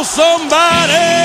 Somebody!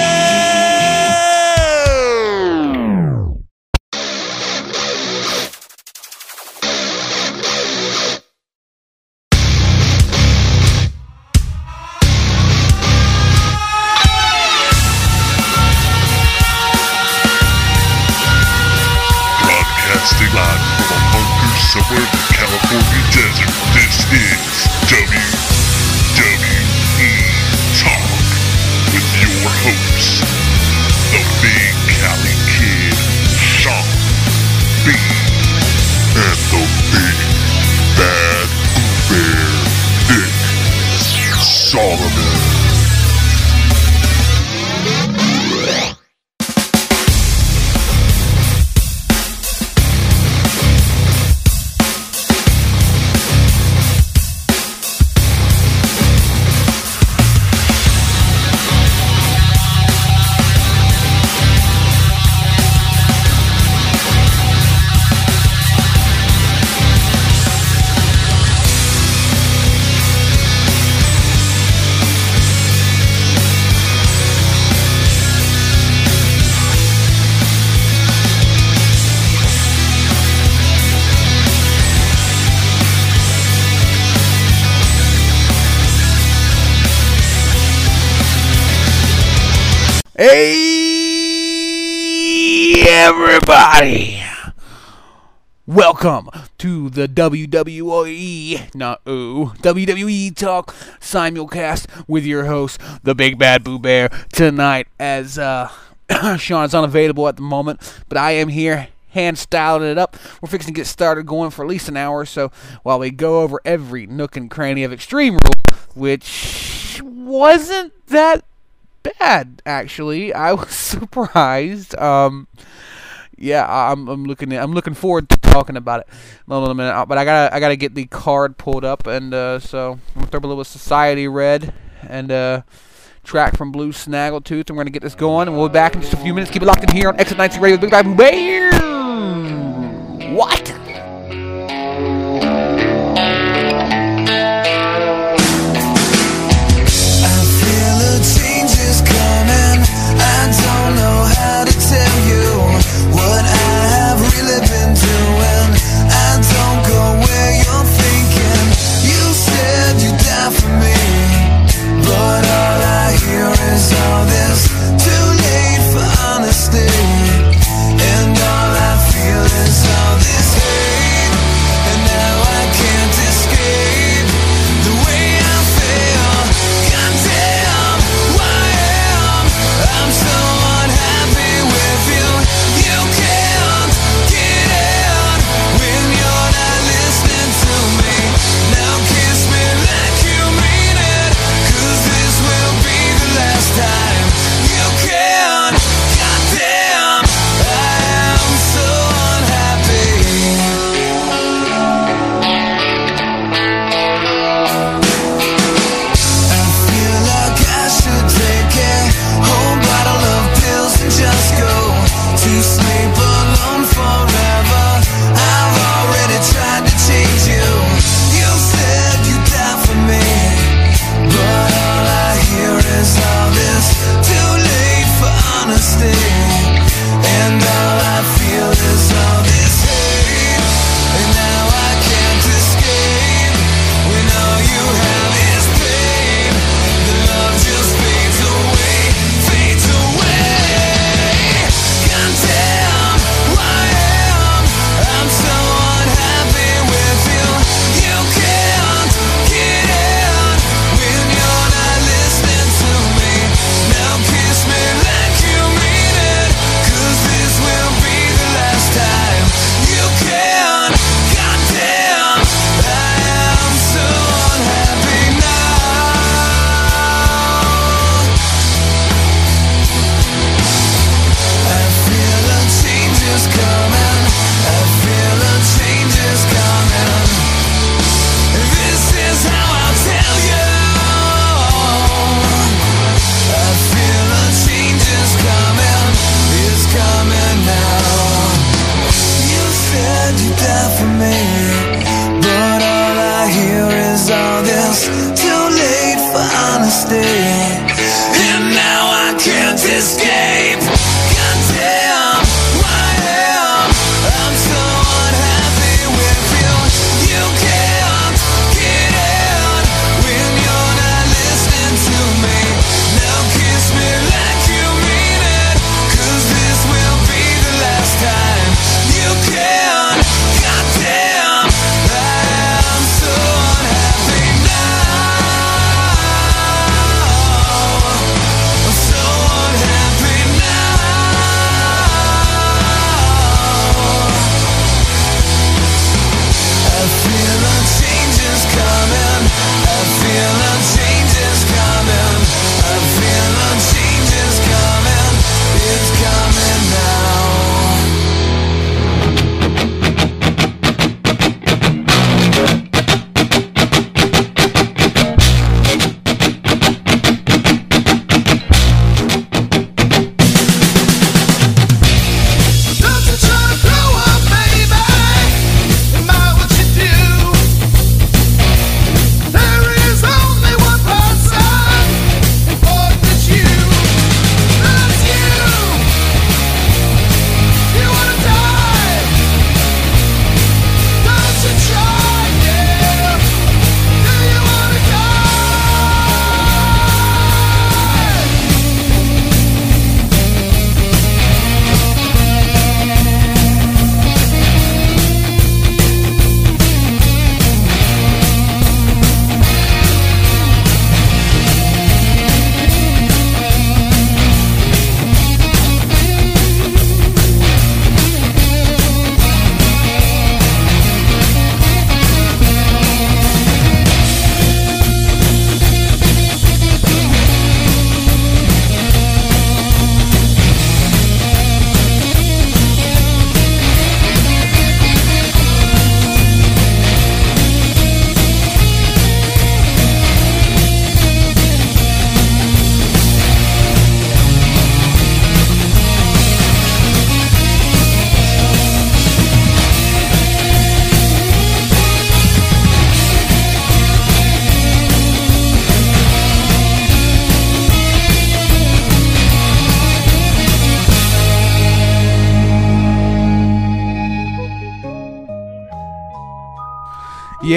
Welcome to the WWE, not ooh, WWE Talk simulcast with your host, the Big Bad Boo Bear. Tonight, as uh, Sean is unavailable at the moment, but I am here hand styling it up. We're fixing to get started going for at least an hour or so while we go over every nook and cranny of Extreme Rules, which wasn't that bad actually. I was surprised. Um, yeah, I'm I'm looking I'm looking forward to talking about it in a little minute. Uh, But I gotta I gotta get the card pulled up, and uh, so I'm gonna throw a little Society Red and uh, track from Blue Snaggletooth, and we're gonna get this going. And we'll be back in just a few minutes. Keep it locked in here on Exit 90 Radio, Big Bad Bear.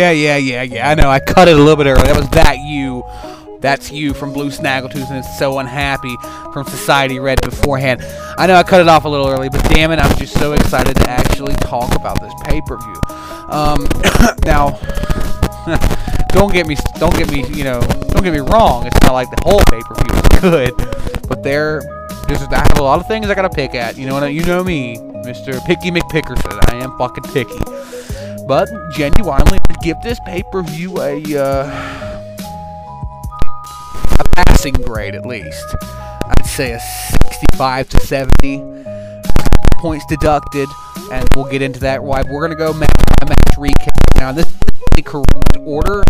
Yeah, yeah, yeah, yeah. I know. I cut it a little bit early. That was that you. That's you from Blue Snaggletooth and is so unhappy from Society Red beforehand. I know I cut it off a little early, but damn it, I'm just so excited to actually talk about this pay-per-view. Um, now, don't get me, don't get me, you know, don't get me wrong. It's not like the whole pay-per-view is good, but there, there's I have a lot of things I gotta pick at. You know what? You know me, Mr. Picky McPickerson. I am fucking picky. But genuinely, give this pay-per-view a uh, a passing grade at least. I'd say a 65 to 70 points deducted, and we'll get into that. Why we're gonna go match match recap now. This is the correct order.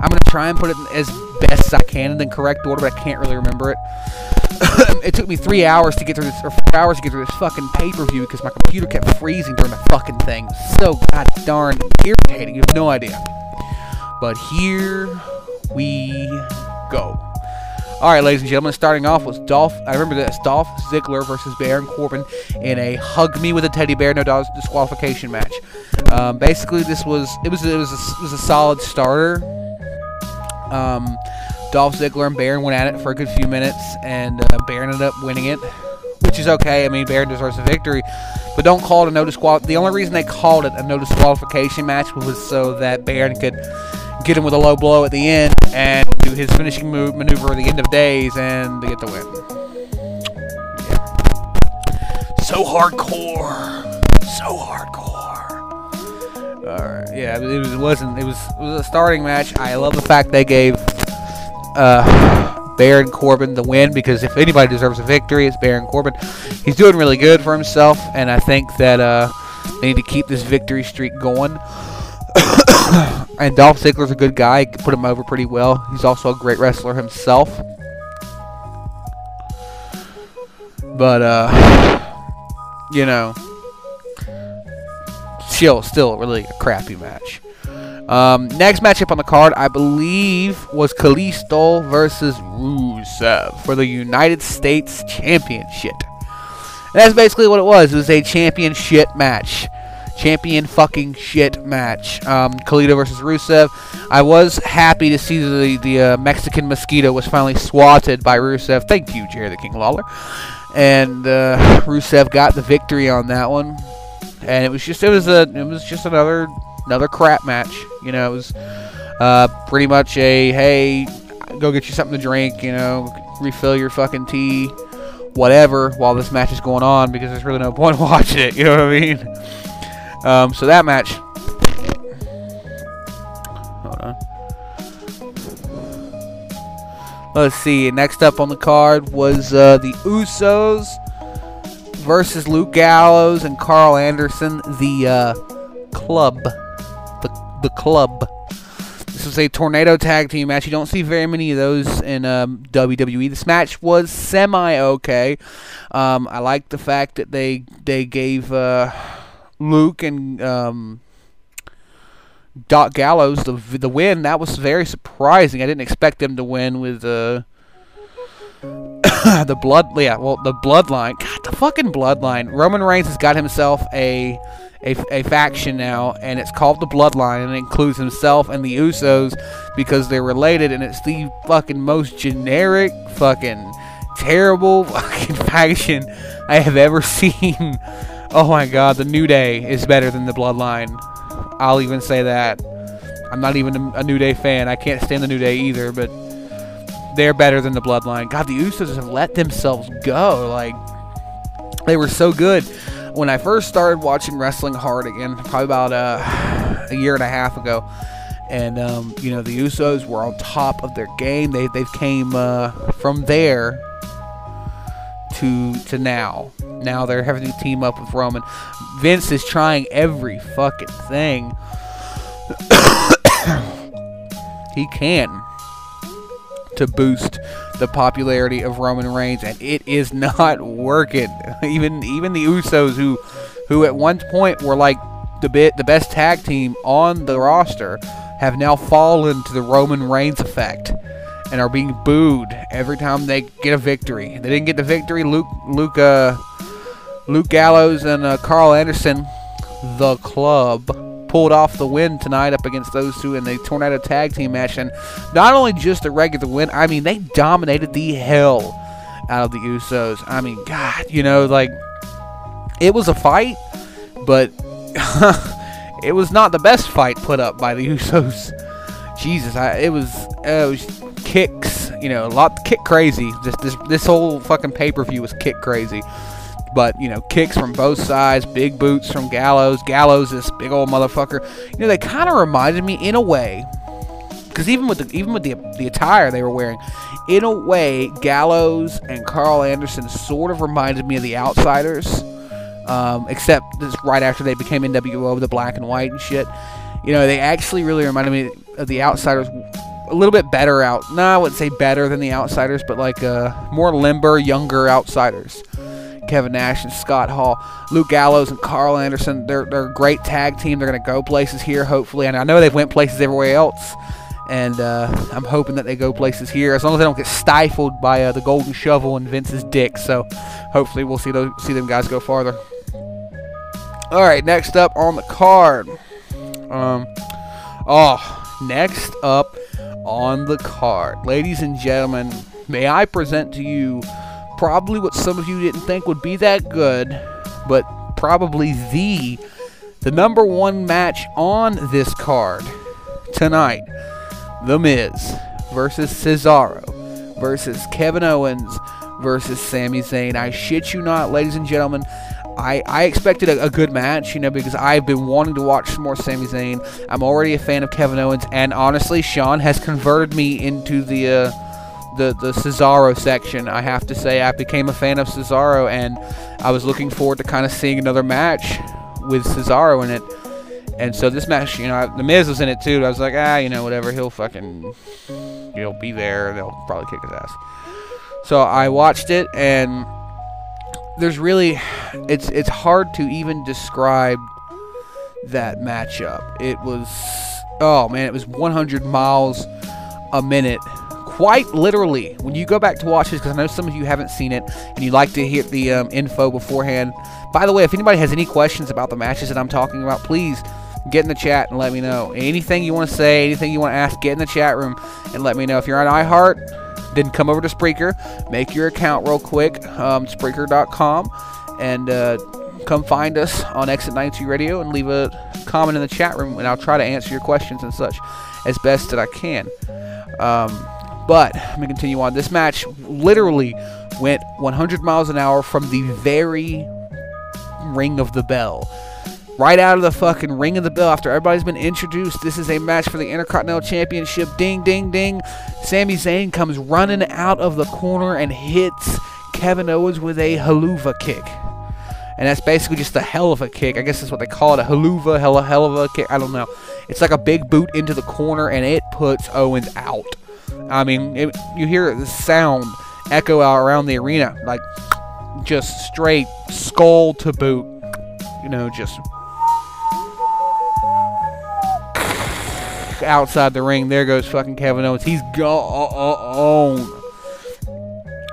I'm gonna try and put it as best as I can in the correct order, but I can't really remember it. it took me three hours to get through this, or four hours to get through this fucking pay-per-view because my computer kept freezing during the fucking thing. So god darn irritating. You have no idea. But here we go. All right, ladies and gentlemen, starting off was Dolph. I remember this Dolph Ziggler versus Baron Corbin in a hug me with a teddy bear no disqualification match. Um, basically, this was it was it was a, it was a solid starter. Um, Dolph Ziggler and Baron went at it for a good few minutes, and uh, Baron ended up winning it, which is okay. I mean, Baron deserves a victory, but don't call it a no disqual. The only reason they called it a no disqualification match was so that Baron could get him with a low blow at the end and do his finishing move maneuver at the end of days and to get the win. Yeah. So hardcore, so hardcore. All right, yeah, it, was, it wasn't. It was it was a starting match. I love the fact they gave uh, Baron Corbin the win because if anybody deserves a victory, it's Baron Corbin. He's doing really good for himself, and I think that uh, they need to keep this victory streak going. and Dolph Ziggler's a good guy. Put him over pretty well. He's also a great wrestler himself. But uh, you know, still, still really a crappy match. Um, next matchup on the card, I believe, was Kalisto versus Rusev for the United States Championship. And that's basically what it was. It was a championship match champion fucking shit match. Um, Kalisto versus Rusev. I was happy to see the the uh, Mexican mosquito was finally swatted by Rusev. Thank you, Jerry the King Lawler. And uh, Rusev got the victory on that one. And it was just it was a it was just another another crap match. You know, it was uh, pretty much a hey, go get you something to drink. You know, refill your fucking tea. Whatever, while this match is going on, because there's really no point watching it. You know what I mean? Um, so that match. Hold on. Let's see. Next up on the card was uh, the Usos versus Luke Gallows and Karl Anderson, the uh, club. The, the club. This was a tornado tag team match. You don't see very many of those in um, WWE. This match was semi okay. Um, I like the fact that they they gave. Uh, Luke and um, Doc Gallows the the win. That was very surprising. I didn't expect them to win with uh, the blood. Yeah, well, the bloodline. God, the fucking bloodline. Roman Reigns has got himself a, a a faction now, and it's called the Bloodline, and it includes himself and the Usos because they're related, and it's the fucking most generic, fucking terrible fucking faction I have ever seen. Oh my god, the New Day is better than the Bloodline. I'll even say that. I'm not even a, New Day fan. I can't stand the New Day either, but they're better than the Bloodline. God, the Usos have let themselves go. Like, they were so good. When I first started watching wrestling hard again, probably about uh, a year and a half ago, and um, you know the Usos were on top of their game. They they came uh, from there to to now. Now they're having to team up with Roman. Vince is trying every fucking thing he can to boost the popularity of Roman Reigns, and it is not working. Even even the Usos, who who at one point were like the bit the best tag team on the roster, have now fallen to the Roman Reigns effect and are being booed every time they get a victory. They didn't get the victory. Luke, Luke, uh, Luke Gallows and uh, Karl Anderson, the club, pulled off the win tonight up against those two in the Tornado Tag Team match. And not only just a regular win, I mean, they dominated the hell out of the Usos. I mean, God, you know, like, it was a fight, but it was not the best fight put up by the Usos. Jesus, I, it was uh, it was kicks, you know, a lot kick crazy. This this this whole fucking pay per view was kick crazy. But you know, kicks from both sides, big boots from Gallows. Gallows, this big old motherfucker. You know, they kind of reminded me in a way, because even with the even with the the attire they were wearing, in a way, Gallows and Karl Anderson sort of reminded me of the Outsiders. Um, except this right after they became NWO the black and white and shit. You know, they actually really reminded me of the Outsiders a little bit better out. No, I wouldn't say better than the Outsiders, but like uh, more limber, younger Outsiders. Kevin Nash and Scott Hall, Luke Gallows and Karl Anderson. They're they're a great tag team. They're gonna go places here, hopefully. And I know they've went places everywhere else. And uh, I'm hoping that they go places here, as long as they don't get stifled by uh, the Golden Shovel and Vince's dick. So, hopefully, we'll see those see them guys go farther. All right, next up on the card. Um, oh, next up on the card, ladies and gentlemen, may I present to you probably what some of you didn't think would be that good, but probably the the number one match on this card tonight. The Miz versus Cesaro versus Kevin Owens versus Sami Zayn. I shit you not, ladies and gentlemen. I, I expected a, a, good match, you know, because I've been wanting to watch some more Sami Zayn. I'm already a fan of Kevin Owens, and honestly, Sean has converted me into the uh, the the Cesaro section. I have to say, I became a fan of Cesaro, and I was looking forward to kind of seeing another match with Cesaro in it. And so this match, you know, the Miz was in it too. I was like, ah, you know, whatever. He'll fucking, he'll be there. They'll probably kick his ass. So I watched it, and there's really it's it's hard to even describe that matchup. It was oh man, it was 100 miles a minute. Quite literally, when you go back to watch this, because I know some of you haven't seen it and you'd like to hear the um, info beforehand. By the way, if anybody has any questions about the matches that I'm talking about, please get in the chat and let me know. Anything you want to say, anything you want to ask, get in the chat room and let me know. If you're on iHeart, then come over to Spreaker, make your account real quick, um, Spreaker.com, and uh, come find us on Exit 92 Radio and leave a comment in the chat room, and I'll try to answer your questions and such as best that I can. Um, but let me continue on. This match literally went 100 miles an hour from the very ring of the bell right out of the fucking ring of the bell after everybody's been introduced. This is a match for the Intercontinental Championship. Ding, ding, ding. Sami Zayn comes running out of the corner and hits Kevin Owens with a helluva kick. And that's basically just a hell of a kick. I guess that's what they call it a helluva, hell, hell of a kick. I don't know. It's like a big boot into the corner and it puts Owens out. I mean, it, you hear the sound echo out around the arena, like just straight skull to boot. You know, just outside the ring. There goes fucking Kevin Owens. He's gone. Uh, uh,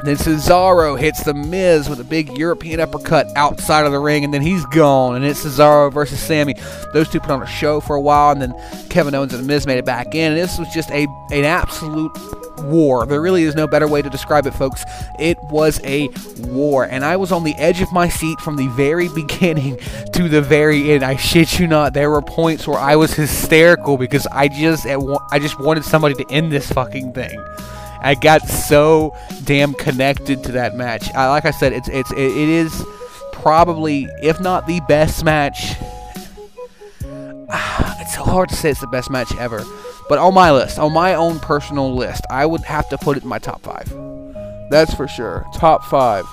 Then Cesaro hits the Miz with a big European uppercut outside of the ring, and then he's gone. And it's Cesaro versus Sami. Those two put on a show for a while, and then Kevin Owens and the Miz made it back in. And this was just a an absolute war. There really is no better way to describe it, folks. It was a war, and I was on the edge of my seat from the very beginning to the very end. I shit you not. There were points where I was hysterical because I just I just wanted somebody to end this fucking thing. I got so damn connected to that match. I, like I said, it's it's it, it is probably if not the best match. It's so hard to say it's the best match ever but on my list, on my own personal list, I would have to put it in my top five. That's for sure. Top five.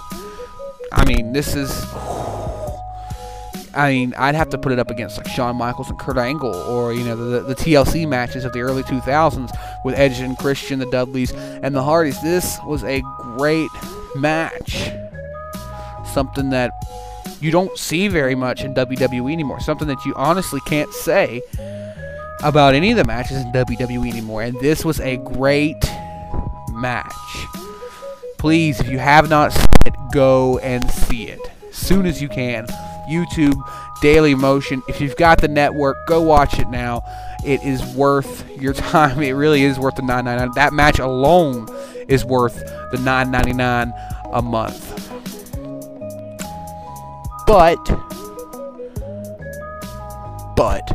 I mean, this is. I mean, I'd have to put it up against like Shawn Michaels and Kurt Angle, or you know the, the TLC matches of the early 2000s with Edge and Christian, the Dudleys, and the Hardys. This was a great match. Something that you don't see very much in WWE anymore. Something that you honestly can't say about any of the matches in WWE anymore, and this was a great match. Please, if you have not seen it, go and see it. soon as you can. YouTube, Daily Motion. If you've got the network, go watch it now. It is worth your time. It really is worth the 9.99. That match alone is worth the 9.99 a month. But, but,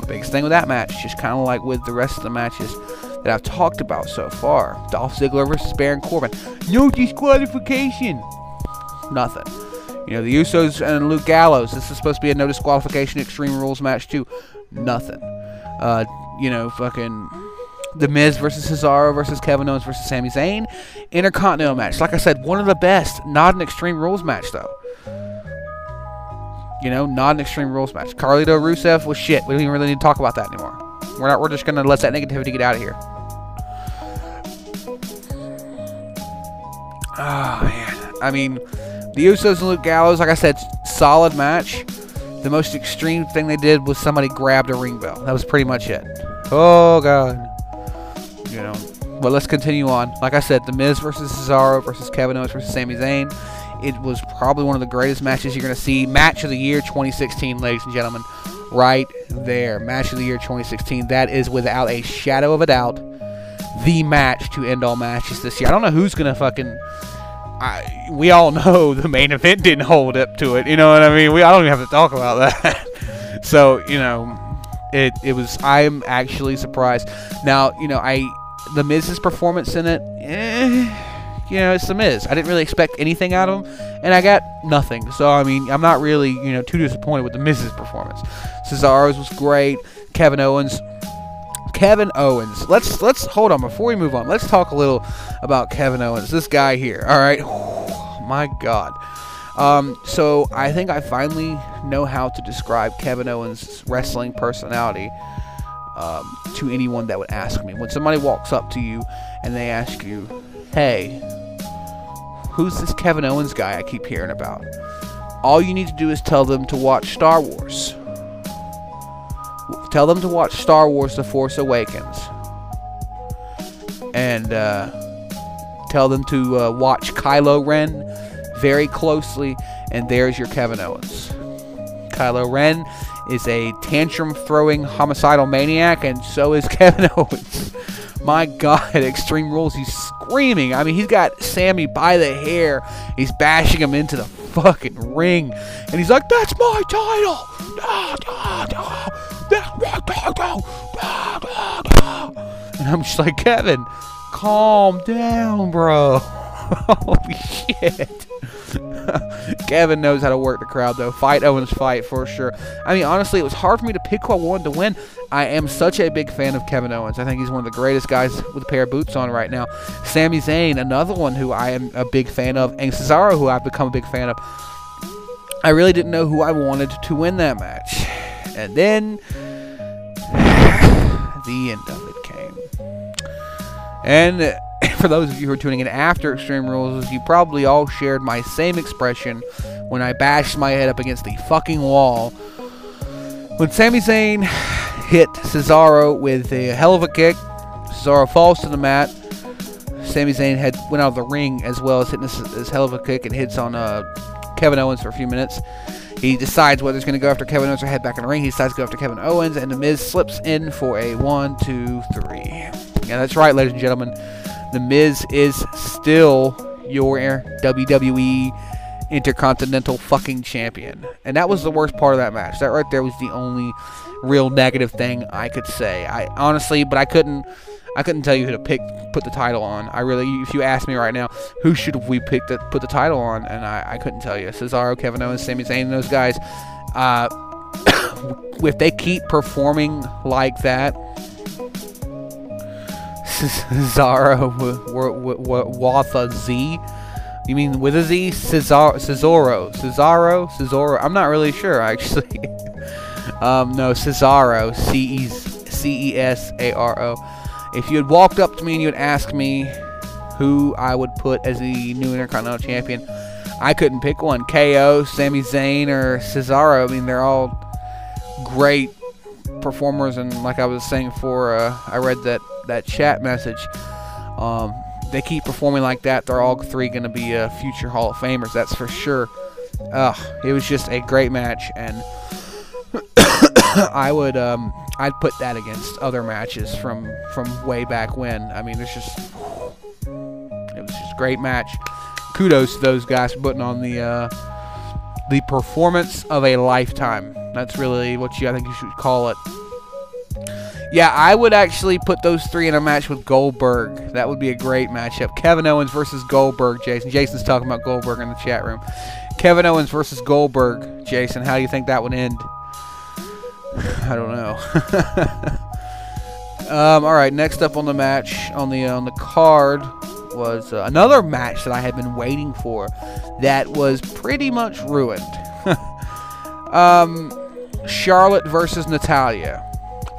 the biggest thing with that match, just kind of like with the rest of the matches that I've talked about so far, Dolph Ziggler versus Baron Corbin, no disqualification, nothing. You know, the Usos and Luke Gallows, this is supposed to be a no disqualification Extreme Rules match too, nothing. Uh, you know, fucking the Miz versus Cesaro versus Kevin Owens versus Sami Zayn. Intercontinental match. Like I said, one of the best. Not an Extreme Rules match, though. You know, not an Extreme Rules match. Kalisto Rusev was shit. We don't even really need to talk about that anymore. We're not. We're just gonna let that negativity get out of here. Oh man. I mean, the Usos and Luke Gallows. Like I said, solid match. The most extreme thing they did was somebody grabbed a ring bell. That was pretty much it. Oh god. You know. But let's continue on. Like I said, The Miz versus Cesaro versus Kevin Owens versus Sami Zayn. It was probably one of the greatest matches you're going to see. Match of the year 2016, ladies and gentlemen. Right there. Match of the year 2016. That is without a shadow of a doubt the match to end all matches this year. I don't know who's going to fucking. I, we all know the main event didn't hold up to it. You know what I mean? We I don't even have to talk about that. so you know, it it was. I'm actually surprised. Now you know I the Miz's performance in it. Eh, you know, it's the Miz. I didn't really expect anything out of him, and I got nothing. So I mean, I'm not really you know too disappointed with the Miz's performance. Cesaro's was great. Kevin Owens. Kevin Owens. Let's let's hold on before we move on. Let's talk a little about Kevin Owens. This guy here. All right. my God. Um, so I think I finally know how to describe Kevin Owens' wrestling personality um, to anyone that would ask me. When somebody walks up to you and they ask you, "Hey, who's this Kevin Owens guy I keep hearing about?" All you need to do is tell them to watch Star Wars. Tell them to watch Star Wars: The Force Awakens, and uh, tell them to uh, watch Kylo Ren very closely. And there's your Kevin Owens. Kylo Ren is a tantrum throwing homicidal maniac, and so is Kevin Owens. My God, Extreme Rules, he's screaming. I mean, he's got Sami by the hair. He's bashing him into the fucking ring. And he's like, That's my title! Da, da, da. And I'm just like, Kevin, calm down, bro. Holy shit. Kevin knows how to work the crowd, though. Fight Owens fight for sure. I mean, honestly, it was hard for me to pick who I wanted to win. I am such a big fan of Kevin Owens. I think he's one of the greatest guys with a pair of boots on right now. Sami Zayn, another one who I am a big fan of, and Cesaro, who I've become a big fan of. I really didn't know who I wanted to win that match. And then the end of it came. And for those of you who are tuning in after Extreme Rules, you probably all shared my same expression when I bashed my head up against the fucking wall. When Sami Zayn hit Cesaro with a hell of a kick, Cesaro falls to the mat. Sami Zayn had went out of the ring as well as hitting this, this hell of a kick and hits on uh, Kevin Owens for a few minutes. He decides whether he's going to go after Kevin Owens or head back in the ring. He decides to go after Kevin Owens, and The Miz slips in for a one, two, three. Yeah, that's right, ladies and gentlemen. The Miz is still your WWE Intercontinental fucking champion. And that was the worst part of that match. That right there was the only real negative thing I could say. I honestly, but I couldn't I couldn't tell you who to pick put the title on. I really if you ask me right now, who should we pick to put the title on? And I, I couldn't tell you. Cesaro, Kevin Owens, Sami Zayn, those guys. Uh, if they keep performing like that, Cesaro with a Z. You mean with a Z? Cesaro, Cesaro, Cesaro, Cesaro. I'm not really sure actually. um, no, Cesaro, C E C E S A R O. If you had walked up to me and you had asked me who I would put as the new Intercontinental Champion, I couldn't pick one. KO, Sami Zayn, or Cesaro. I mean, they're all great performers, and like I was saying before, uh, I read that that chat message. Um, they keep performing like that, they're all three going to be uh, future Hall of Famers. That's for sure. It was just a great match, and I would um, I'd put that against other matches from from way back when. I mean, it's just it was just a great match. Kudos to those guys for putting on the uh, the performance of a lifetime. That's really what you I think you should call it. Yeah, I would actually put those three in a match with Goldberg. That would be a great matchup. Kevin Owens versus Goldberg, Jason. Jason's talking about Goldberg in the chat room. Kevin Owens versus Goldberg, Jason. How do you think that would end? I don't know. um, all right, next up on the match on the on the card was uh, another match that I had been waiting for that was pretty much ruined. um, Charlotte versus Natalya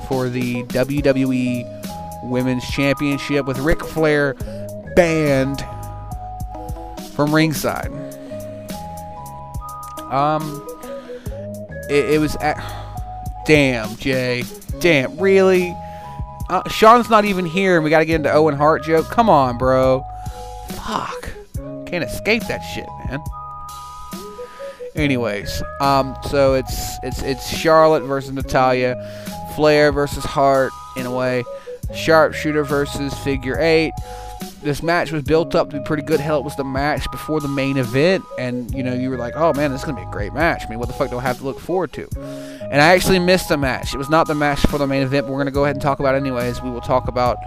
for the WWE Women's Championship with Ric Flair banned from ringside. Um, it, it was at, damn Jay, damn really. Uh, Sean's not even here, and we got to get into Owen Hart joke. Come on, bro. Fuck, can't escape that shit, man. Anyways, um, so it's it's it's Charlotte versus Natalya, Flair versus Hart in a way, Sharpshooter versus Figure Eight. This match was built up to be pretty good. Hell, it was the match before the main event, and you know you were like, "Oh man, this is gonna be a great match." I mean, what the fuck do I have to look forward to? And I actually missed the match. It was not the match for the main event, but we're gonna go ahead and talk about it anyways. We will talk about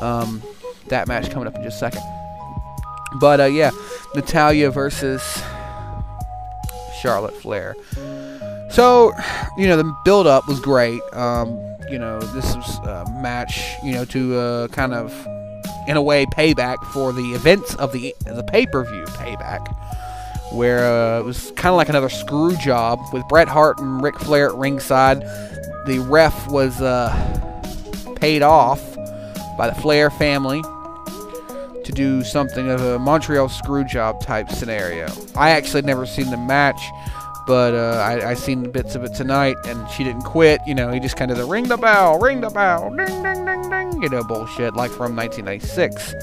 um, that match coming up in just a second. But uh, yeah, Natalya versus Charlotte Flair. So, you know, the build up was great. Um, you know, this was a match, you know, to uh, kind of, in a way, payback for the events of the the pay per view payback, where uh, it was kind of like another screw job with Bret Hart and Ric Flair at ringside. The ref was uh, paid off by the Flair family to do something of a Montreal screw job type scenario. I actually had never seen the match, but uh, I, I seen bits of it tonight, and she didn't quit. You know, he just kind of the ring the bell, ring the bell, ding ding ding ding, you know, bullshit like from 1996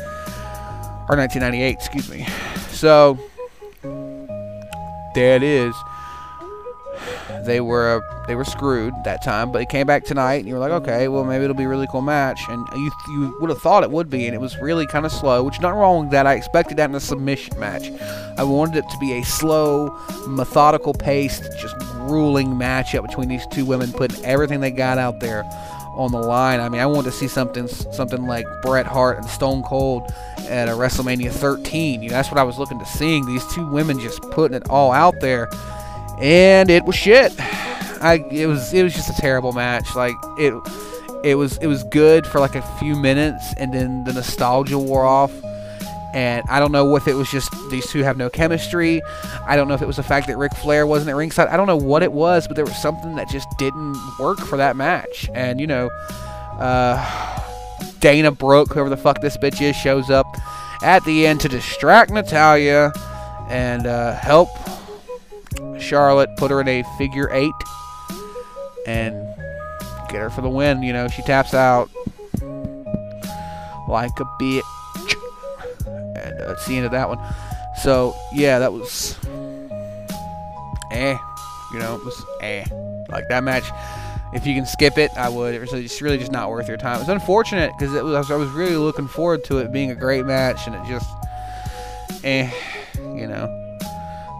or 1998, excuse me. So there it is. They were uh, they were screwed that time, but it came back tonight, and you were like, okay, well maybe it'll be a really cool match, and you you would have thought it would be, and it was really kind of slow, which not wrong with that. I expected that in a submission match. I wanted it to be a slow, methodical paced, just grueling matchup between these two women, putting everything they got out there on the line. I mean, I wanted to see something something like Bret Hart and Stone Cold at a WrestleMania 13. You know, that's what I was looking to seeing. These two women just putting it all out there, and it was shit. I it was it was just a terrible match. Like it it was it was good for like a few minutes, and then the nostalgia wore off. And I don't know if it was just these two have no chemistry. I don't know if it was the fact that Ric Flair wasn't at ringside. I don't know what it was, but there was something that just didn't work for that match. And you know, uh, Dana Brooke, whoever the fuck this bitch is, shows up at the end to distract Natalya and uh, help Charlotte put her in a figure eight and get her for the win. You know, she taps out like a bitch. And uh, that's the end of that one. So, yeah, that was eh. You know, it was eh. Like that match, if you can skip it, I would. It was really just not worth your time. It's unfortunate because it was I was really looking forward to it being a great match, and it just eh. You know.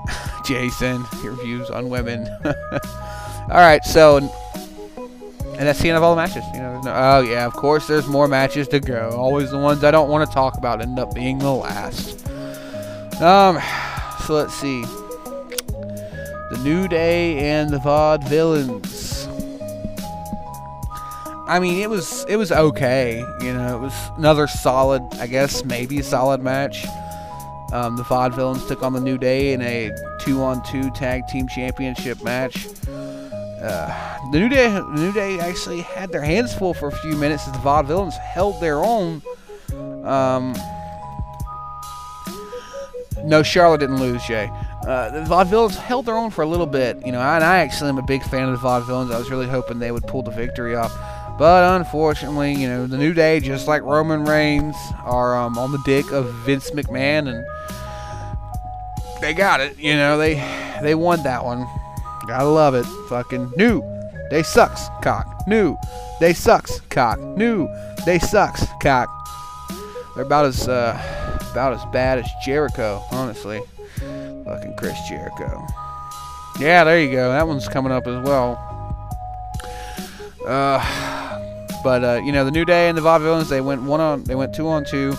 Jason, your views on women. all right, so and that's the end of all the matches. You know, no, oh yeah, of course there's more matches to go. Always the ones I don't want to talk about end up being the last. Um, so let's see. The New Day and the VOD Vaudevillains. I mean, it was it was okay. You know, it was another solid, I guess, maybe solid match. Um, the Vaudevillains took on the New Day in a two-on-two tag team championship match. Uh, the New Day, the New Day actually had their hands full for a few minutes as the Vaudevillains held their own. Um, no, Charlotte didn't lose, Jay. Uh, the Vaudevillains held their own for a little bit, you know, and I actually am a big fan of the Vaudevillains. I was really hoping they would pull the victory off. But unfortunately, you know, the New Day, just like Roman Reigns, are um, on the dick of Vince McMahon, and they got it. You know, they they won that one. Gotta love it. Fucking new. They sucks, cock. New. They sucks, cock. New. They sucks, cock. They're about as uh, about as bad as Jericho, honestly. Fucking Chris Jericho. Yeah, there you go. That one's coming up as well. Uh, but uh, you know, the New Day and the Vaudevillains, they went one on, they went two on two.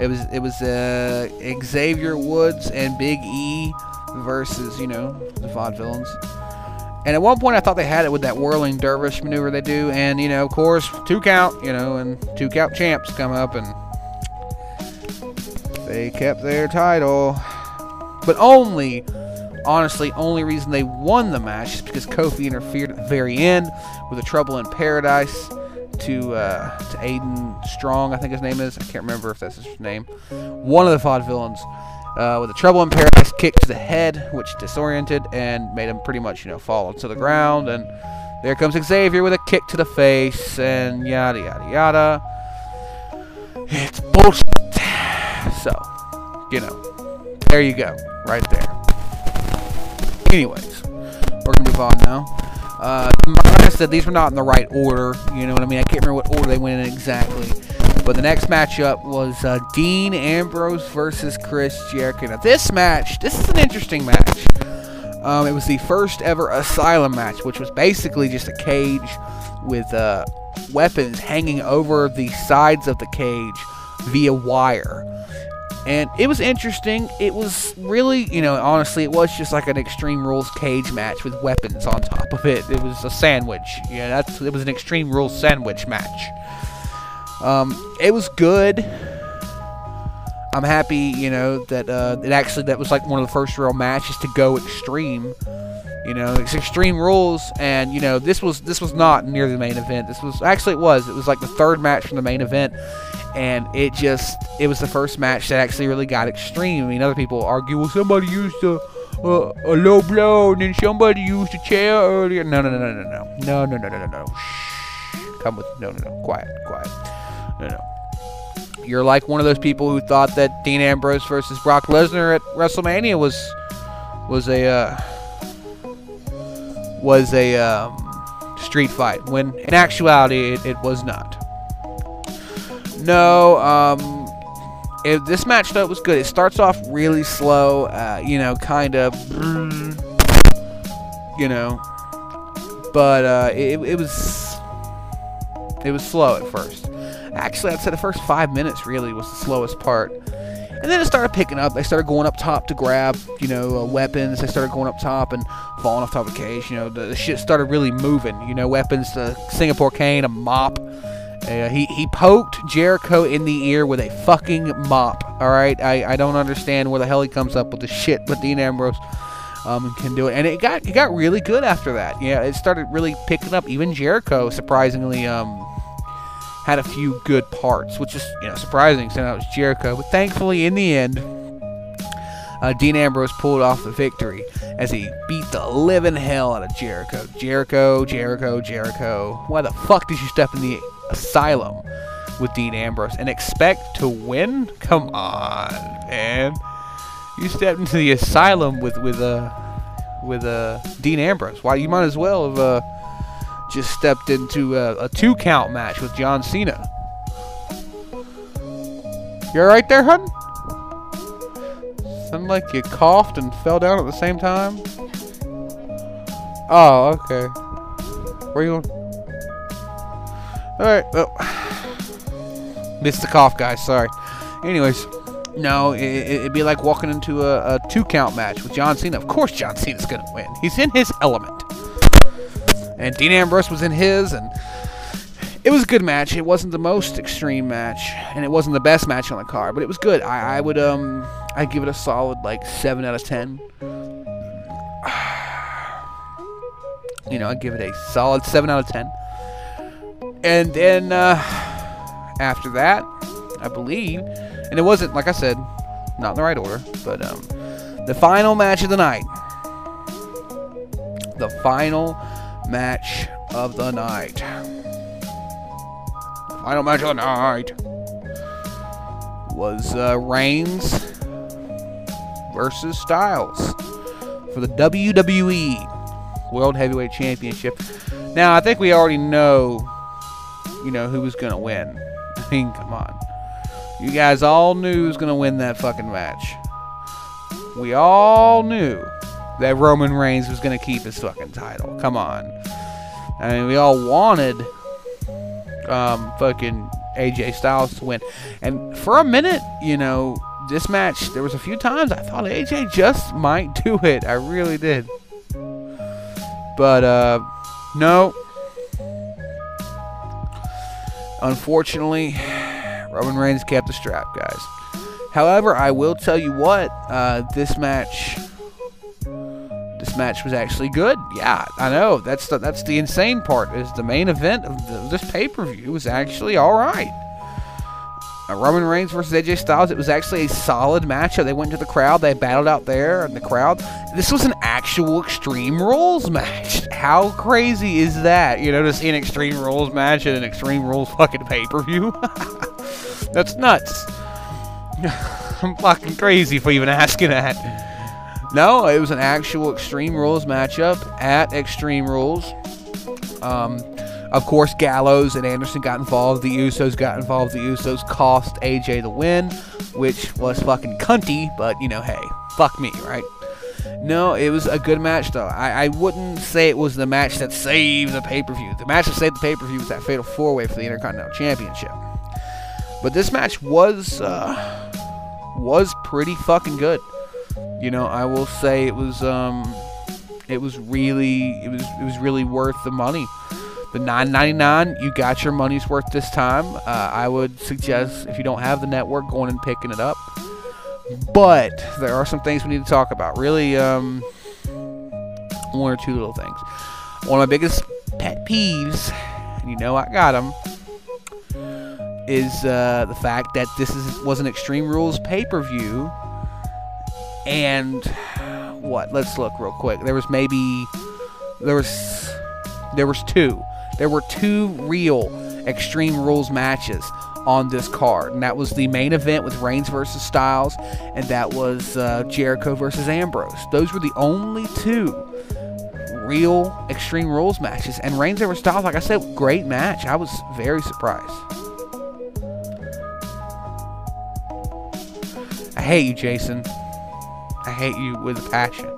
It was it was uh, Xavier Woods and Big E versus you know the Vaudevillains. And at one point, I thought they had it with that whirling dervish maneuver they do, and you know, of course, two count, you know, and two count champs come up and they kept their title, but only, honestly, only reason they won the match is because Kofi interfered at the very end with a Trouble in Paradise to uh, to Aiden Strong, I think his name is. I can't remember if that's his name. One of the Vaudevillains uh, with a Trouble in Paradise kick to the head, which disoriented and made him pretty much, you know, fall to the ground. And there comes Xavier with a kick to the face, and yada yada yada. It's bullshit. So, you know, there you go, right there. Anyways, we're gonna move on now. Uh, like I said, these were not in the right order. You know what I mean? I can't remember what order they went in exactly. But the next matchup was uh, Dean Ambrose versus Chris Jericho. Now, this match, this is an interesting match. Um, it was the first ever Asylum match, which was basically just a cage with uh, weapons hanging over the sides of the cage via wire. And it was interesting. It was really, you know, honestly, it was just like an Extreme Rules cage match with weapons on top of it. It was a sandwich. Yeah, that's it was an Extreme Rules sandwich match. Um, it was good. I'm happy, you know, that uh, it actually that was like one of the first real matches to go extreme. You know, it's Extreme Rules, and you know this was this was not near the main event. This was actually it was. It was like the third match from the main event, and it just it was the first match that actually really got extreme. I mean, other people argue, well, somebody used a a, a low blow, and then somebody used a chair earlier. No, no, no, no, no, no, no, no, no, no, no. Shh. Come with no, no, no. Quiet, quiet. No, no. You're like one of those people who thought that Dean Ambrose versus Brock Lesnar at WrestleMania was was a uh, was a um, street fight when in actuality it, it was not. No, um, it, this match though was good. It starts off really slow, uh, you know, kind of, you know, but uh, it, it was it was slow at first. Actually, I'd say the first five minutes really was the slowest part. And then it started picking up. They started going up top to grab, you know, uh, weapons. They started going up top and falling off top of cage. You know, the, the shit started really moving. You know, weapons, the Singapore cane, a mop. Uh, he, he poked Jericho in the ear with a fucking mop. All right, I, I don't understand where the hell he comes up with the shit, but Dean Ambrose um, can do it, and it got it got really good after that. Yeah, it started really picking up. Even Jericho, surprisingly, um, had a few good parts, which is you know surprising since that was Jericho. But thankfully, in the end, uh, Dean Ambrose pulled off the victory as he beat the living hell out of Jericho. Jericho, Jericho, Jericho. Why the fuck did you step in the asylum with Dean Ambrose and expect to win? Come on, man. You stepped into the asylum with with uh with uh Dean Ambrose. Why you might as well have uh just stepped into a, a two count match with John Cena. You alright there, hun? Sounded like you coughed and fell down at the same time. Oh, okay. Where you going? Alright, well. Missed the cough, guys. Sorry. Anyways, no, it, would be like walking into a, a two count match with John Cena. Of course, John Cena's to win. He's in his element. And Dean Ambrose was in his, and it was a good match. It wasn't the most extreme match, and it wasn't the best match on the card, but it was good. I, I would um, I'd give it a solid like seven out of ten. You know, I'd give it a solid seven out of ten. And then uh, after that, I believe, and it wasn't like I said, not in the right order, but um, the final match of the night. The final match of the night. final match of the night was uh, Reigns versus Styles for the WWE World Heavyweight Championship. Now, I think we already know, you know, who was going to win. I mean, come on. You guys all knew who was going to win that fucking match. We all knew that Roman Reigns was going to keep his fucking title. Come on. I mean, we all wanted um, fucking AJ Styles to win. And for a minute, you know, this match, there was a few times I thought AJ just might do it. I really did. But, uh, no. Unfortunately, Roman Reigns kept the strap, guys. However, I will tell you what, uh, this match, this match was actually good. Yeah, I know. That's the, that's the insane part. Is the main event of the, this pay per view was actually all right. Uh, Roman Reigns versus AJ Styles. It was actually a solid matchup. They went to the crowd. They battled out there in the crowd. This was an actual Extreme Rules match. How crazy is that? You know, to see an Extreme Rules match at an Extreme Rules fucking pay per view. That's nuts. I'm fucking crazy for even asking that. No, it was an actual Extreme Rules matchup at Extreme Rules. Um, of course, Gallows and Anderson got involved. The Usos got involved. The Usos cost AJ the win, which was fucking cunty, but you know, hey, fuck me, right? No, it was a good match, though. I, I wouldn't say it was the match that saved the pay per view. The match that saved the pay per view was that Fatal 4 Way for the Intercontinental Championship. But this match was uh, was pretty fucking good. You know, I will say it was um, it was really it was it was really worth the money. The 9.99, you got your money's worth this time. Uh, I would suggest if you don't have the network, going and picking it up. But there are some things we need to talk about. Really, um, one or two little things. One of my biggest pet peeves, and you know I got them, is uh, the fact that this is was an Extreme Rules pay-per-view, and what? Let's look real quick. There was maybe there was there was two. There were two real Extreme Rules matches on this card, and that was the main event with Reigns versus Styles, and that was uh, Jericho versus Ambrose. Those were the only two real Extreme Rules matches, and Reigns versus Styles, like I said, great match. I was very surprised. I hate you, Jason. I hate you with a passion.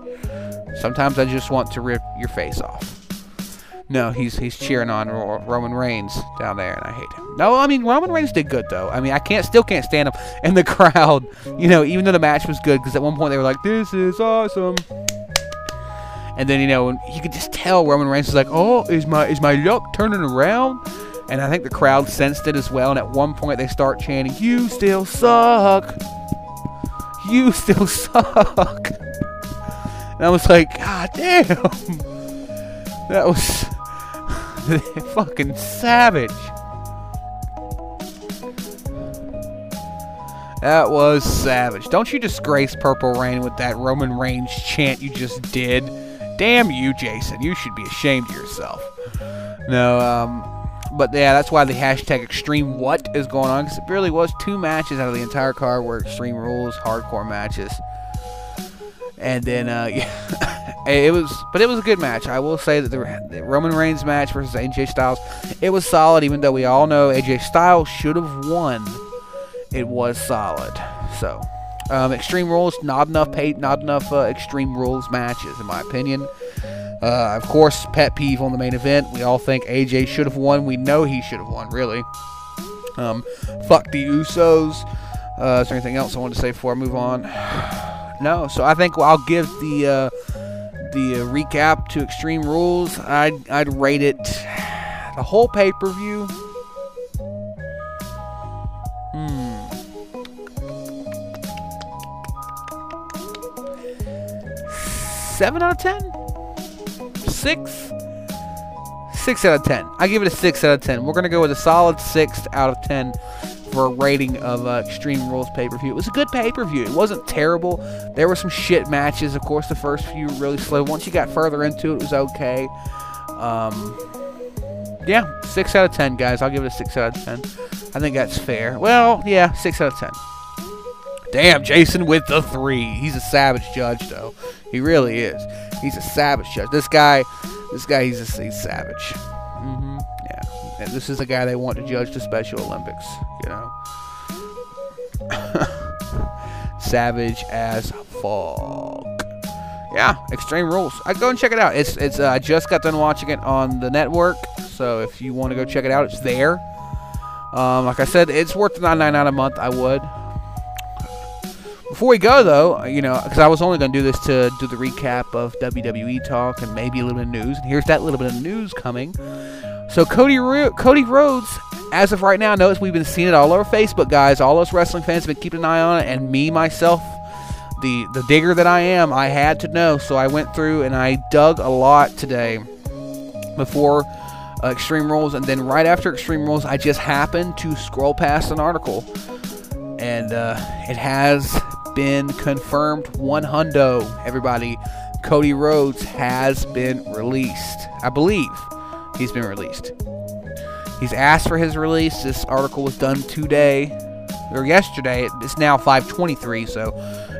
Sometimes I just want to rip your face off. No, he's he's cheering on Ro- Roman Reigns down there, and I hate him. No, I mean Roman Reigns did good though. I mean I can't still can't stand him, and the crowd, you know, even though the match was good, because at one point they were like, "This is awesome," and then you know you could just tell Roman Reigns was like, "Oh, is my is my luck turning around?" And I think the crowd sensed it as well. And at one point they start chanting, "You still suck." You still suck. And I was like, God damn. That was fucking savage. That was savage. Don't you disgrace Purple Rain with that Roman Reigns chant you just did. Damn you, Jason. You should be ashamed of yourself. No, um, but yeah, that's why the hashtag Extreme What is going on because it really was two matches out of the entire card were Extreme Rules hardcore matches, and then uh, yeah, it was, but it was a good match. I will say that the, the Roman Reigns match versus AJ Styles, it was solid. Even though we all know AJ Styles should have won, it was solid. So, um, Extreme Rules, not enough paid, not enough uh, Extreme Rules matches, in my opinion. Uh, of course, pet peeve on the main event. We all think AJ should have won. We know he should have won, really. Um, fuck the Usos. Uh, is there anything else I want to say before I move on? No. So I think I'll give the uh, the uh, recap to Extreme Rules. I'd I'd rate it the whole pay per view. Hmm. Seven out of ten six? Six out of ten. I give it a six out of ten. We're gonna go with a solid six out of ten for a rating of uh, extreme rules pay-per-view. It was a good pay-per-view. It wasn't terrible. There were some shit matches. Of course the first few really slow. Once you got further into it it was okay. Um, Yeah, six out of ten, guys. I'll give it a six out of ten. I think that's fair. Well, yeah, six out of ten. Damn, Jason with the three. He's a savage judge, though. He really is. He's a savage judge. This guy, this guy, he's a, he's savage. hmm Yeah, and this is the guy they want to judge the Special Olympics. You know, savage as fuck. Yeah, Extreme Rules. I go and check it out. It's it's. Uh, I just got done watching it on the network, so if you want to go check it out, it's there. Um, like I said, it's worth the nine nine nine a month. I would. Before we go, though, you know, because I was only going to do this to do the recap of WWE talk and maybe a little bit of news. And here's that little bit of news coming. So Cody Ro- Cody Rhodes, as of right now, notice we've been seeing it all over Facebook, guys. All us wrestling fans have been keeping an eye on it, and me myself, the the digger that I am, I had to know. So I went through and I dug a lot today before uh, Extreme Rules, and then right after Extreme Rules, I just happened to scroll past an article, and uh, it has been confirmed one hundo. Everybody, Cody Rhodes has been released. I believe he's been released. He's asked for his release. This article was done today or yesterday. It's now 5:23, so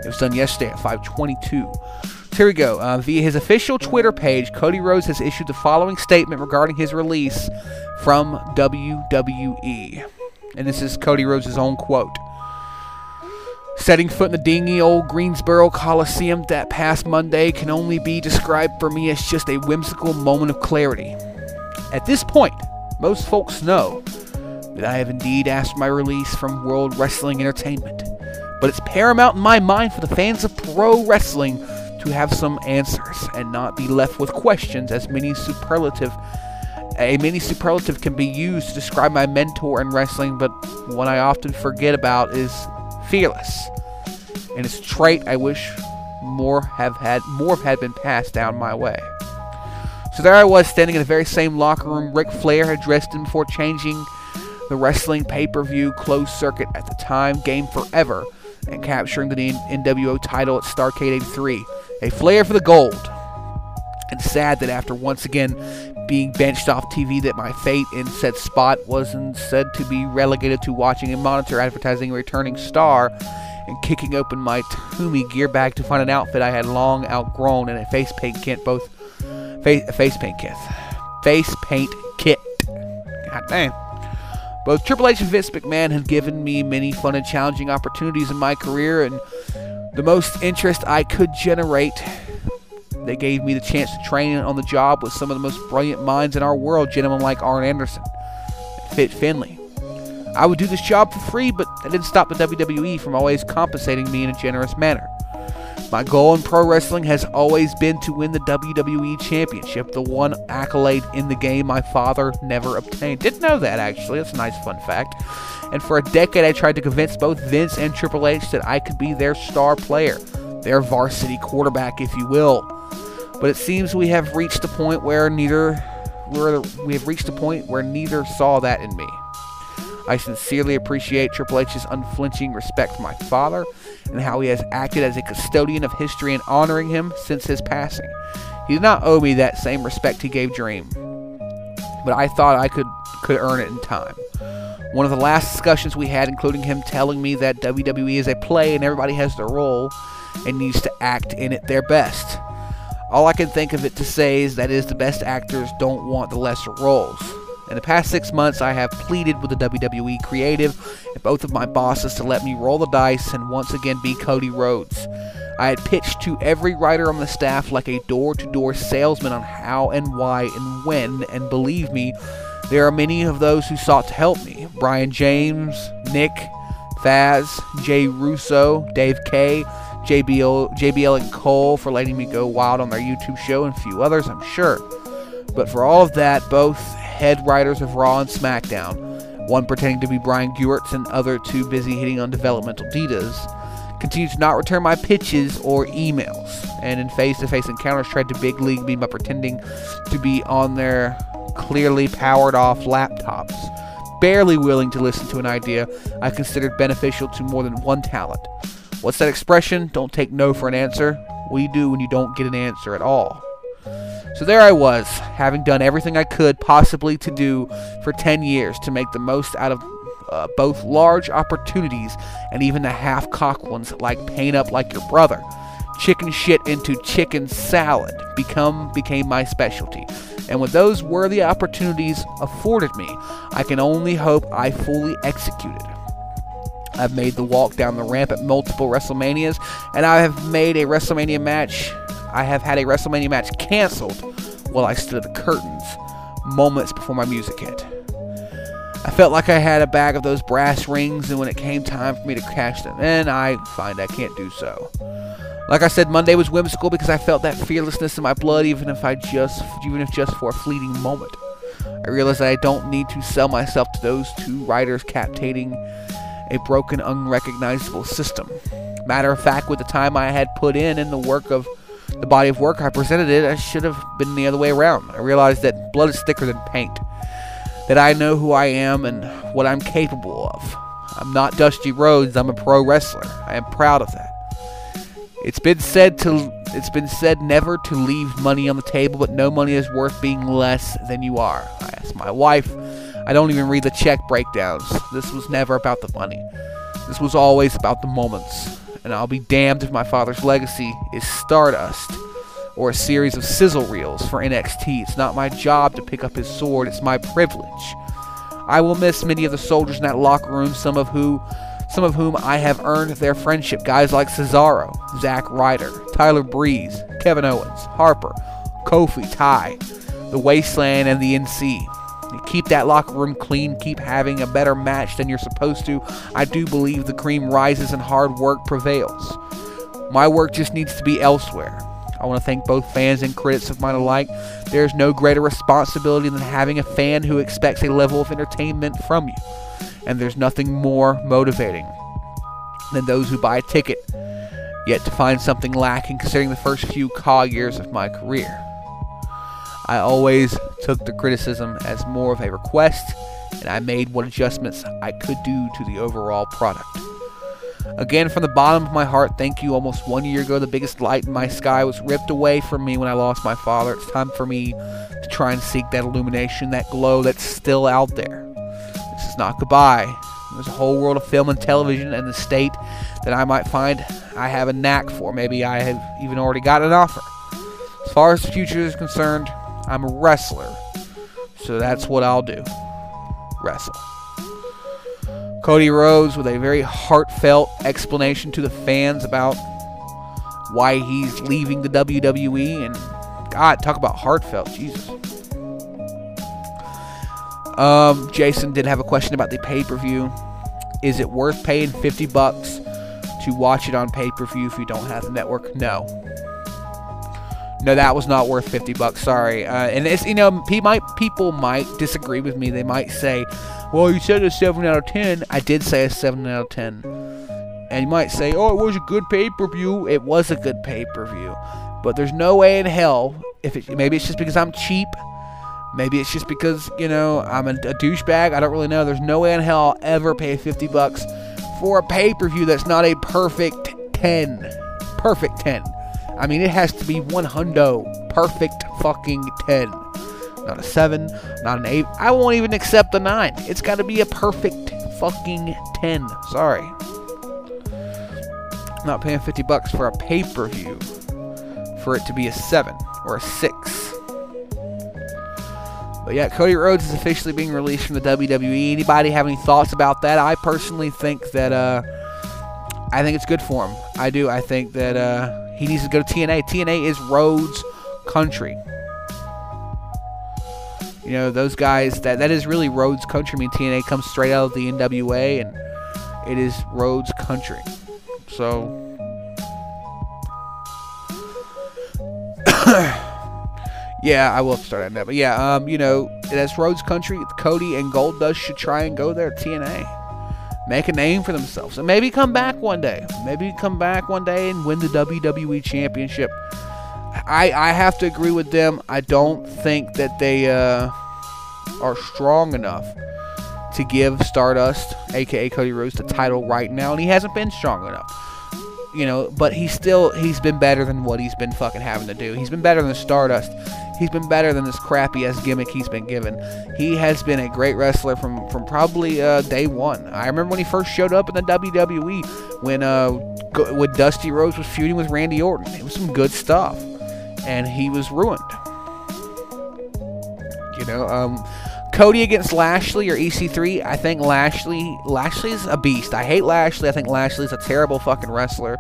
it was done yesterday at 5:22. So here we go. Uh, via his official Twitter page, Cody Rhodes has issued the following statement regarding his release from WWE, and this is Cody Rhodes' own quote. Setting foot in the dingy old Greensboro Coliseum that past Monday can only be described for me as just a whimsical moment of clarity. At this point, most folks know that I have indeed asked my release from World Wrestling Entertainment, but it's paramount in my mind for the fans of pro wrestling to have some answers and not be left with questions as many superlative a many superlative can be used to describe my mentor in wrestling, but one I often forget about is fearless. And it's a trait I wish more have had more had been passed down my way. So there I was standing in the very same locker room Ric Flair had dressed in before changing the wrestling pay-per-view closed circuit at the time Game Forever and capturing the NWO title at Starrcade 83. A flair for the gold. And sad that after once again being benched off TV that my fate in said spot was instead to be relegated to watching a monitor advertising a returning star and kicking open my Toomey gear bag to find an outfit I had long outgrown and a face paint kit both face, face paint kit. Face paint kit. God damn. Both Triple H and Vince McMahon had given me many fun and challenging opportunities in my career, and the most interest I could generate, they gave me the chance to train on the job with some of the most brilliant minds in our world, gentlemen like Arn Anderson and Fit Finlay. I would do this job for free, but that didn't stop the WWE from always compensating me in a generous manner. My goal in pro wrestling has always been to win the WWE Championship, the one accolade in the game my father never obtained. Didn't know that, actually. That's a nice fun fact. And for a decade, I tried to convince both Vince and Triple H that I could be their star player, their varsity quarterback, if you will. But it seems we have reached a point where neither where we have reached a point where neither saw that in me. I sincerely appreciate Triple H's unflinching respect for my father and how he has acted as a custodian of history and honoring him since his passing. He did not owe me that same respect he gave Dream, but I thought I could could earn it in time. One of the last discussions we had, including him telling me that WWE is a play and everybody has their role and needs to act in it their best. All I can think of it to say is that is the best actors don't want the lesser roles. In the past six months, I have pleaded with the WWE creative and both of my bosses to let me roll the dice and once again be Cody Rhodes. I had pitched to every writer on the staff like a door to door salesman on how and why and when, and believe me, there are many of those who sought to help me. Brian James, Nick, Faz, Jay Russo, Dave K, JBL, JBL and Cole for letting me go wild on their YouTube show, and a few others, I'm sure. But for all of that, both head writers of Raw and SmackDown, one pretending to be Brian Gewirtz and other too busy hitting on developmental divas, continue to not return my pitches or emails, and in face-to-face encounters tried to big league me by pretending to be on their clearly powered off laptops, barely willing to listen to an idea I considered beneficial to more than one talent. What's that expression? Don't take no for an answer. What do you do when you don't get an answer at all? So there I was, having done everything I could possibly to do for 10 years to make the most out of uh, both large opportunities and even the half cocked ones like paint up like your brother. Chicken shit into chicken salad become became my specialty. And when those worthy opportunities afforded me, I can only hope I fully executed. I've made the walk down the ramp at multiple WrestleManias, and I have made a WrestleMania match. I have had a WrestleMania match canceled while I stood at the curtains, moments before my music hit. I felt like I had a bag of those brass rings, and when it came time for me to cash them in, I find I can't do so. Like I said, Monday was whimsical because I felt that fearlessness in my blood, even if I just, even if just for a fleeting moment. I realized that I don't need to sell myself to those two writers captating a broken, unrecognizable system. Matter of fact, with the time I had put in in the work of the body of work I presented it, I should have been the other way around. I realized that blood is thicker than paint, that I know who I am and what I'm capable of. I'm not Dusty Rhodes, I'm a pro wrestler. I am proud of that. It's been said to it's been said never to leave money on the table, but no money is worth being less than you are. I asked my wife. I don't even read the check breakdowns. This was never about the money. This was always about the moments. And I'll be damned if my father's legacy is Stardust or a series of sizzle reels for NXT. It's not my job to pick up his sword, it's my privilege. I will miss many of the soldiers in that locker room, some of who some of whom I have earned their friendship. Guys like Cesaro, Zack Ryder, Tyler Breeze, Kevin Owens, Harper, Kofi, Ty, the Wasteland, and the NC. Keep that locker room clean, keep having a better match than you're supposed to. I do believe the cream rises and hard work prevails. My work just needs to be elsewhere. I want to thank both fans and critics of mine alike. There's no greater responsibility than having a fan who expects a level of entertainment from you and there's nothing more motivating than those who buy a ticket, yet to find something lacking considering the first few caw years of my career. I always took the criticism as more of a request, and I made what adjustments I could do to the overall product. Again, from the bottom of my heart, thank you. Almost one year ago, the biggest light in my sky was ripped away from me when I lost my father. It's time for me to try and seek that illumination, that glow that's still out there This is not goodbye. There's a whole world of film and television and the state that I might find I have a knack for. Maybe I have even already got an offer. As far as the future is concerned, I'm a wrestler. So that's what I'll do wrestle. Cody Rhodes with a very heartfelt explanation to the fans about why he's leaving the WWE. And God, talk about heartfelt. Jesus. Um, Jason did have a question about the pay per view. Is it worth paying 50 bucks to watch it on pay per view if you don't have the network? No. No, that was not worth 50 bucks. Sorry. Uh, and it's, you know, might, people might disagree with me. They might say, well, you said a 7 out of 10. I did say a 7 out of 10. And you might say, oh, it was a good pay per view. It was a good pay per view. But there's no way in hell, if it, maybe it's just because I'm cheap Maybe it's just because, you know, I'm a, a douchebag. I don't really know. There's no way in hell I'll ever pay 50 bucks for a pay per view that's not a perfect 10. Perfect 10. I mean, it has to be one hundo. Perfect fucking 10. Not a 7, not an 8. I won't even accept a 9. It's got to be a perfect fucking 10. Sorry. Not paying 50 bucks for a pay per view for it to be a 7 or a 6. But yeah, Cody Rhodes is officially being released from the WWE. Anybody have any thoughts about that? I personally think that uh, I think it's good for him. I do. I think that uh, he needs to go to TNA. TNA is Rhodes' country. You know, those guys that that is really Rhodes' country. I mean, TNA comes straight out of the NWA, and it is Rhodes' country. So. Yeah, I will start on that. But yeah, um, you know, that's Rhodes Country. Cody and Goldust should try and go there TNA. Make a name for themselves. And maybe come back one day. Maybe come back one day and win the WWE Championship. I, I have to agree with them. I don't think that they uh, are strong enough to give Stardust, aka Cody Rhodes, the title right now, and he hasn't been strong enough. You know, but he's still he's been better than what he's been fucking having to do. He's been better than Stardust. He's been better than this crappy ass gimmick he's been given. He has been a great wrestler from from probably uh, day one. I remember when he first showed up in the WWE when uh when Dusty Rhodes was feuding with Randy Orton. It was some good stuff, and he was ruined. You know, um, Cody against Lashley or EC3. I think Lashley Lashley's a beast. I hate Lashley. I think Lashley's a terrible fucking wrestler,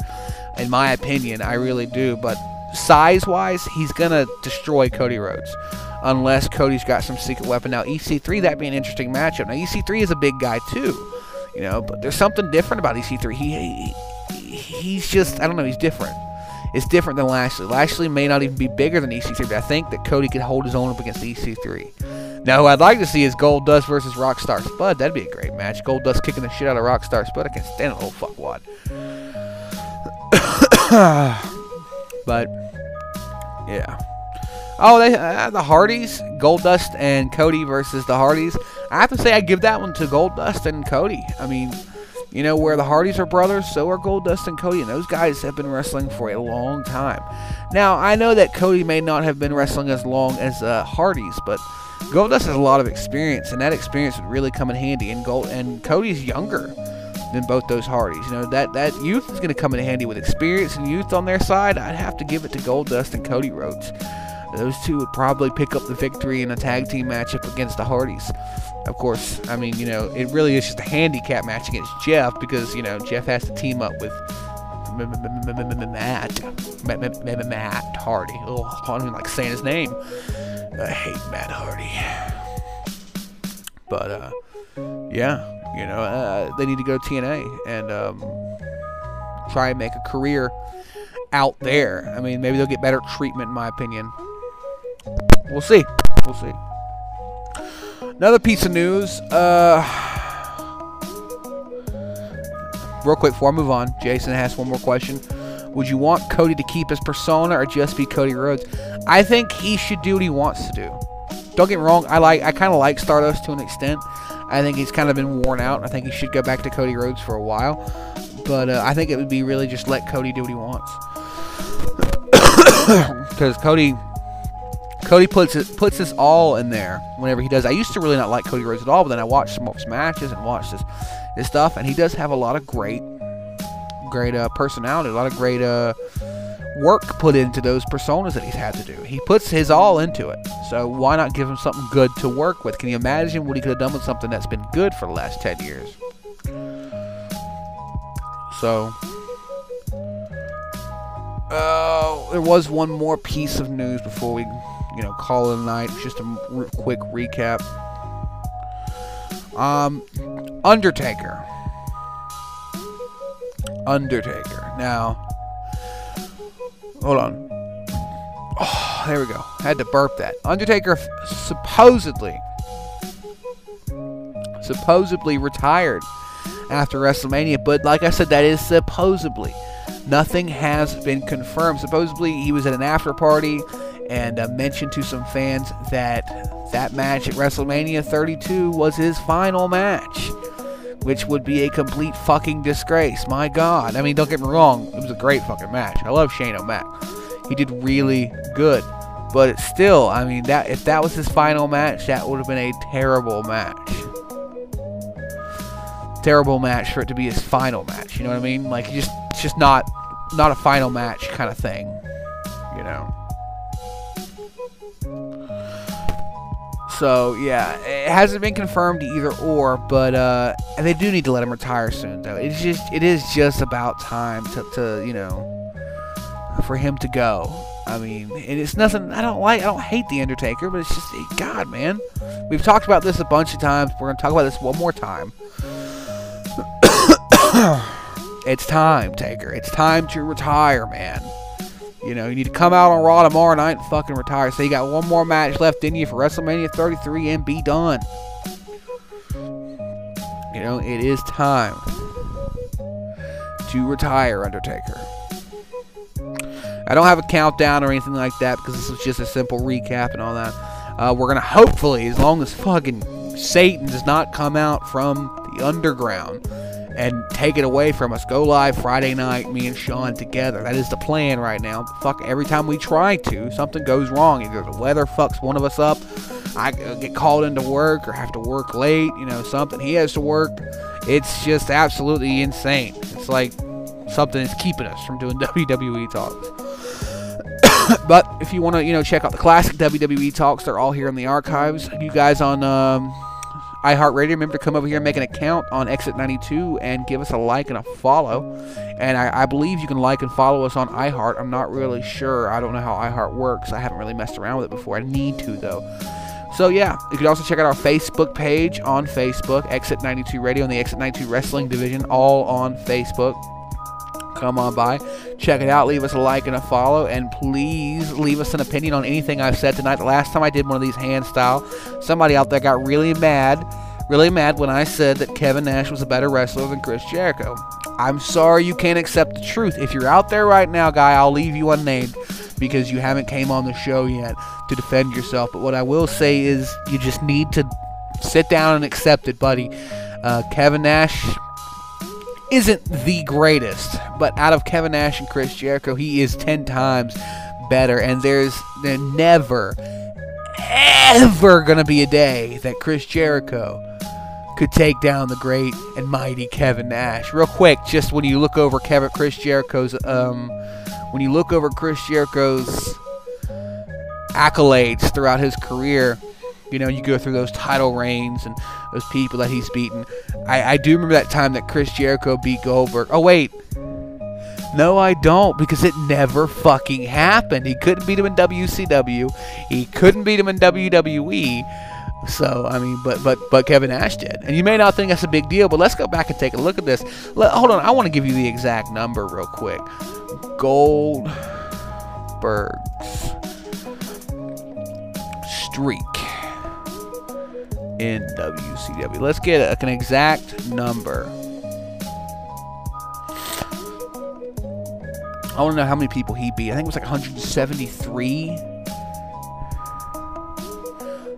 in my opinion. I really do. But size wise, he's gonna destroy Cody Rhodes. Unless Cody's got some secret weapon. Now EC3, that'd be an interesting matchup. Now EC3 is a big guy too, you know, but there's something different about EC3. He, he he's just I don't know, he's different. It's different than Lashley. Lashley may not even be bigger than EC3, but I think that Cody could hold his own up against EC3. Now, who I'd like to see is Goldust versus Rockstar Spud. That'd be a great match. Goldust kicking the shit out of Rockstar Spud. I can't stand a little fuckwad. but yeah. Oh, they uh, the Hardys, Goldust and Cody versus the Hardys. I have to say, I give that one to Goldust and Cody. I mean, you know, where the Hardys are brothers, so are Goldust and Cody, and those guys have been wrestling for a long time. Now, I know that Cody may not have been wrestling as long as uh, Hardys, but Goldust has a lot of experience, and that experience would really come in handy. And Gold and Cody's younger than both those Hardys. You know that that youth is going to come in handy with experience and youth on their side. I'd have to give it to Goldust and Cody Rhodes. Those two would probably pick up the victory in a tag team matchup against the Hardys. Of course, I mean, you know, it really is just a handicap match against Jeff because, you know, Jeff has to team up with Matt. Matt Hardy. Oh, I don't even like saying his name. I hate Matt Hardy. But, uh, yeah, you know, uh, they need to go to TNA and um, try and make a career out there. I mean, maybe they'll get better treatment, in my opinion. We'll see. We'll see. Another piece of news. Uh, real quick before I move on, Jason has one more question. Would you want Cody to keep his persona or just be Cody Rhodes? I think he should do what he wants to do. Don't get me wrong. I like. I kind of like Stardust to an extent. I think he's kind of been worn out. I think he should go back to Cody Rhodes for a while. But uh, I think it would be really just let Cody do what he wants. Because Cody Cody puts it, puts his all in there whenever he does. I used to really not like Cody Rhodes at all, but then I watched some of his matches and watched his, his stuff, and he does have a lot of great, great uh, personality, a lot of great uh, work put into those personas that he's had to do. He puts his all into it, so why not give him something good to work with? Can you imagine what he could have done with something that's been good for the last ten years? So, uh, there was one more piece of news before we you know, call it a night. Just a r- quick recap. Um, Undertaker. Undertaker. Now, hold on. Oh, there we go. Had to burp that. Undertaker supposedly, supposedly retired after WrestleMania, but like I said, that is supposedly. Nothing has been confirmed. Supposedly, he was at an after party and uh, mentioned to some fans that that match at WrestleMania 32 was his final match, which would be a complete fucking disgrace. My God. I mean, don't get me wrong, it was a great fucking match. I love Shane O'Mac. He did really good. But still, I mean, that if that was his final match, that would have been a terrible match. Terrible match for it to be his final match. You know what I mean? Like, just, it's just not, not a final match kind of thing. You know. So yeah, it hasn't been confirmed either or, but uh, and they do need to let him retire soon. Though it's just it is just about time to, to you know for him to go. I mean, and it's nothing. I don't like. I don't hate the Undertaker, but it's just God, man. We've talked about this a bunch of times. We're gonna talk about this one more time. it's time, Taker. It's time to retire, man. You know, you need to come out on Raw tomorrow night and fucking retire. So you got one more match left in you for WrestleMania 33 and be done. You know, it is time to retire, Undertaker. I don't have a countdown or anything like that because this was just a simple recap and all that. Uh, we're gonna hopefully, as long as fucking Satan does not come out from the underground and take it away from us. Go live Friday night, me and Sean together. That is the plan right now. Fuck, every time we try to, something goes wrong. Either the weather fucks one of us up, I get called into work or have to work late, you know, something. He has to work. It's just absolutely insane. It's like something is keeping us from doing WWE talks. but if you want to, you know, check out the classic WWE talks, they're all here in the archives. You guys on um, iHeartRadio, remember to come over here and make an account on Exit 92 and give us a like and a follow. And I, I believe you can like and follow us on iHeart. I'm not really sure. I don't know how iHeart works. I haven't really messed around with it before. I need to though. So yeah, you can also check out our Facebook page on Facebook, Exit 92 Radio and the Exit 92 Wrestling Division, all on Facebook come on by, check it out, leave us a like and a follow, and please leave us an opinion on anything I've said tonight. The last time I did one of these hand style, somebody out there got really mad, really mad when I said that Kevin Nash was a better wrestler than Chris Jericho. I'm sorry you can't accept the truth. If you're out there right now, guy, I'll leave you unnamed because you haven't came on the show yet to defend yourself. But what I will say is you just need to sit down and accept it, buddy. Uh, Kevin Nash isn't the greatest, but out of Kevin Nash and Chris Jericho, he is 10 times better. And there's there never, ever going to be a day that Chris Jericho could take down the great and mighty Kevin Nash. Real quick, just when you look over Kevin Chris Jericho's, um, when you look over Chris Jericho's accolades throughout his career, you know, you go through those title reigns and those people that he's beaten. I, I do remember that time that Chris Jericho beat Goldberg. Oh, wait. No, I don't, because it never fucking happened. He couldn't beat him in WCW. He couldn't beat him in WWE. So I mean, but but but Kevin Nash did, and you may not think that's a big deal, but let's go back and take a look at this. Let, hold on, I want to give you the exact number real quick. Goldberg's streak in WCW. Let's get an exact number. I want to know how many people he beat. I think it was like 173.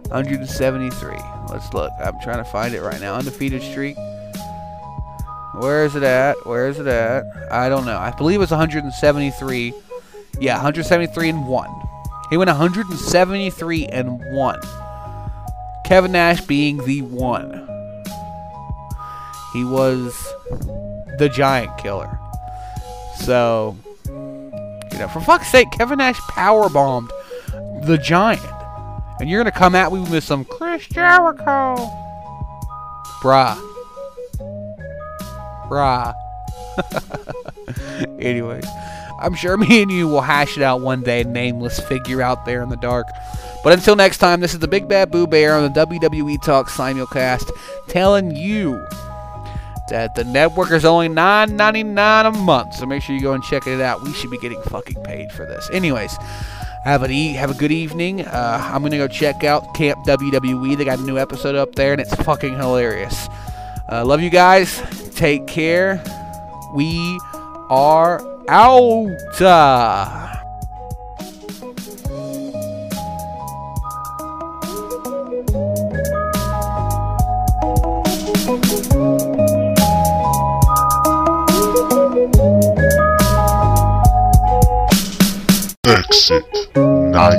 173. Let's look. I'm trying to find it right now. Undefeated streak. Where is it at? Where is it at? I don't know. I believe it was 173. Yeah, 173 and 1. He went 173 and 1. Kevin Nash being the one. He was the giant killer. So, you know, for fuck's sake, Kevin Nash power bombed the giant. And you're going to come at me with some Chris Jericho. Bruh. Bruh. Anyways, I'm sure me and you will hash it out one day, nameless figure out there in the dark. But until next time, this is the Big Bad Boo Bear on the WWE Talk simulcast telling you that the network is only $9.99 a month. So make sure you go and check it out. We should be getting fucking paid for this. Anyways, have an e- have a good evening. Uh, I'm gonna go check out Camp WWE. They got a new episode up there, and it's fucking hilarious. Uh, love you guys. Take care. We are out. Exit 92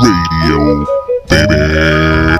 Radio, baby.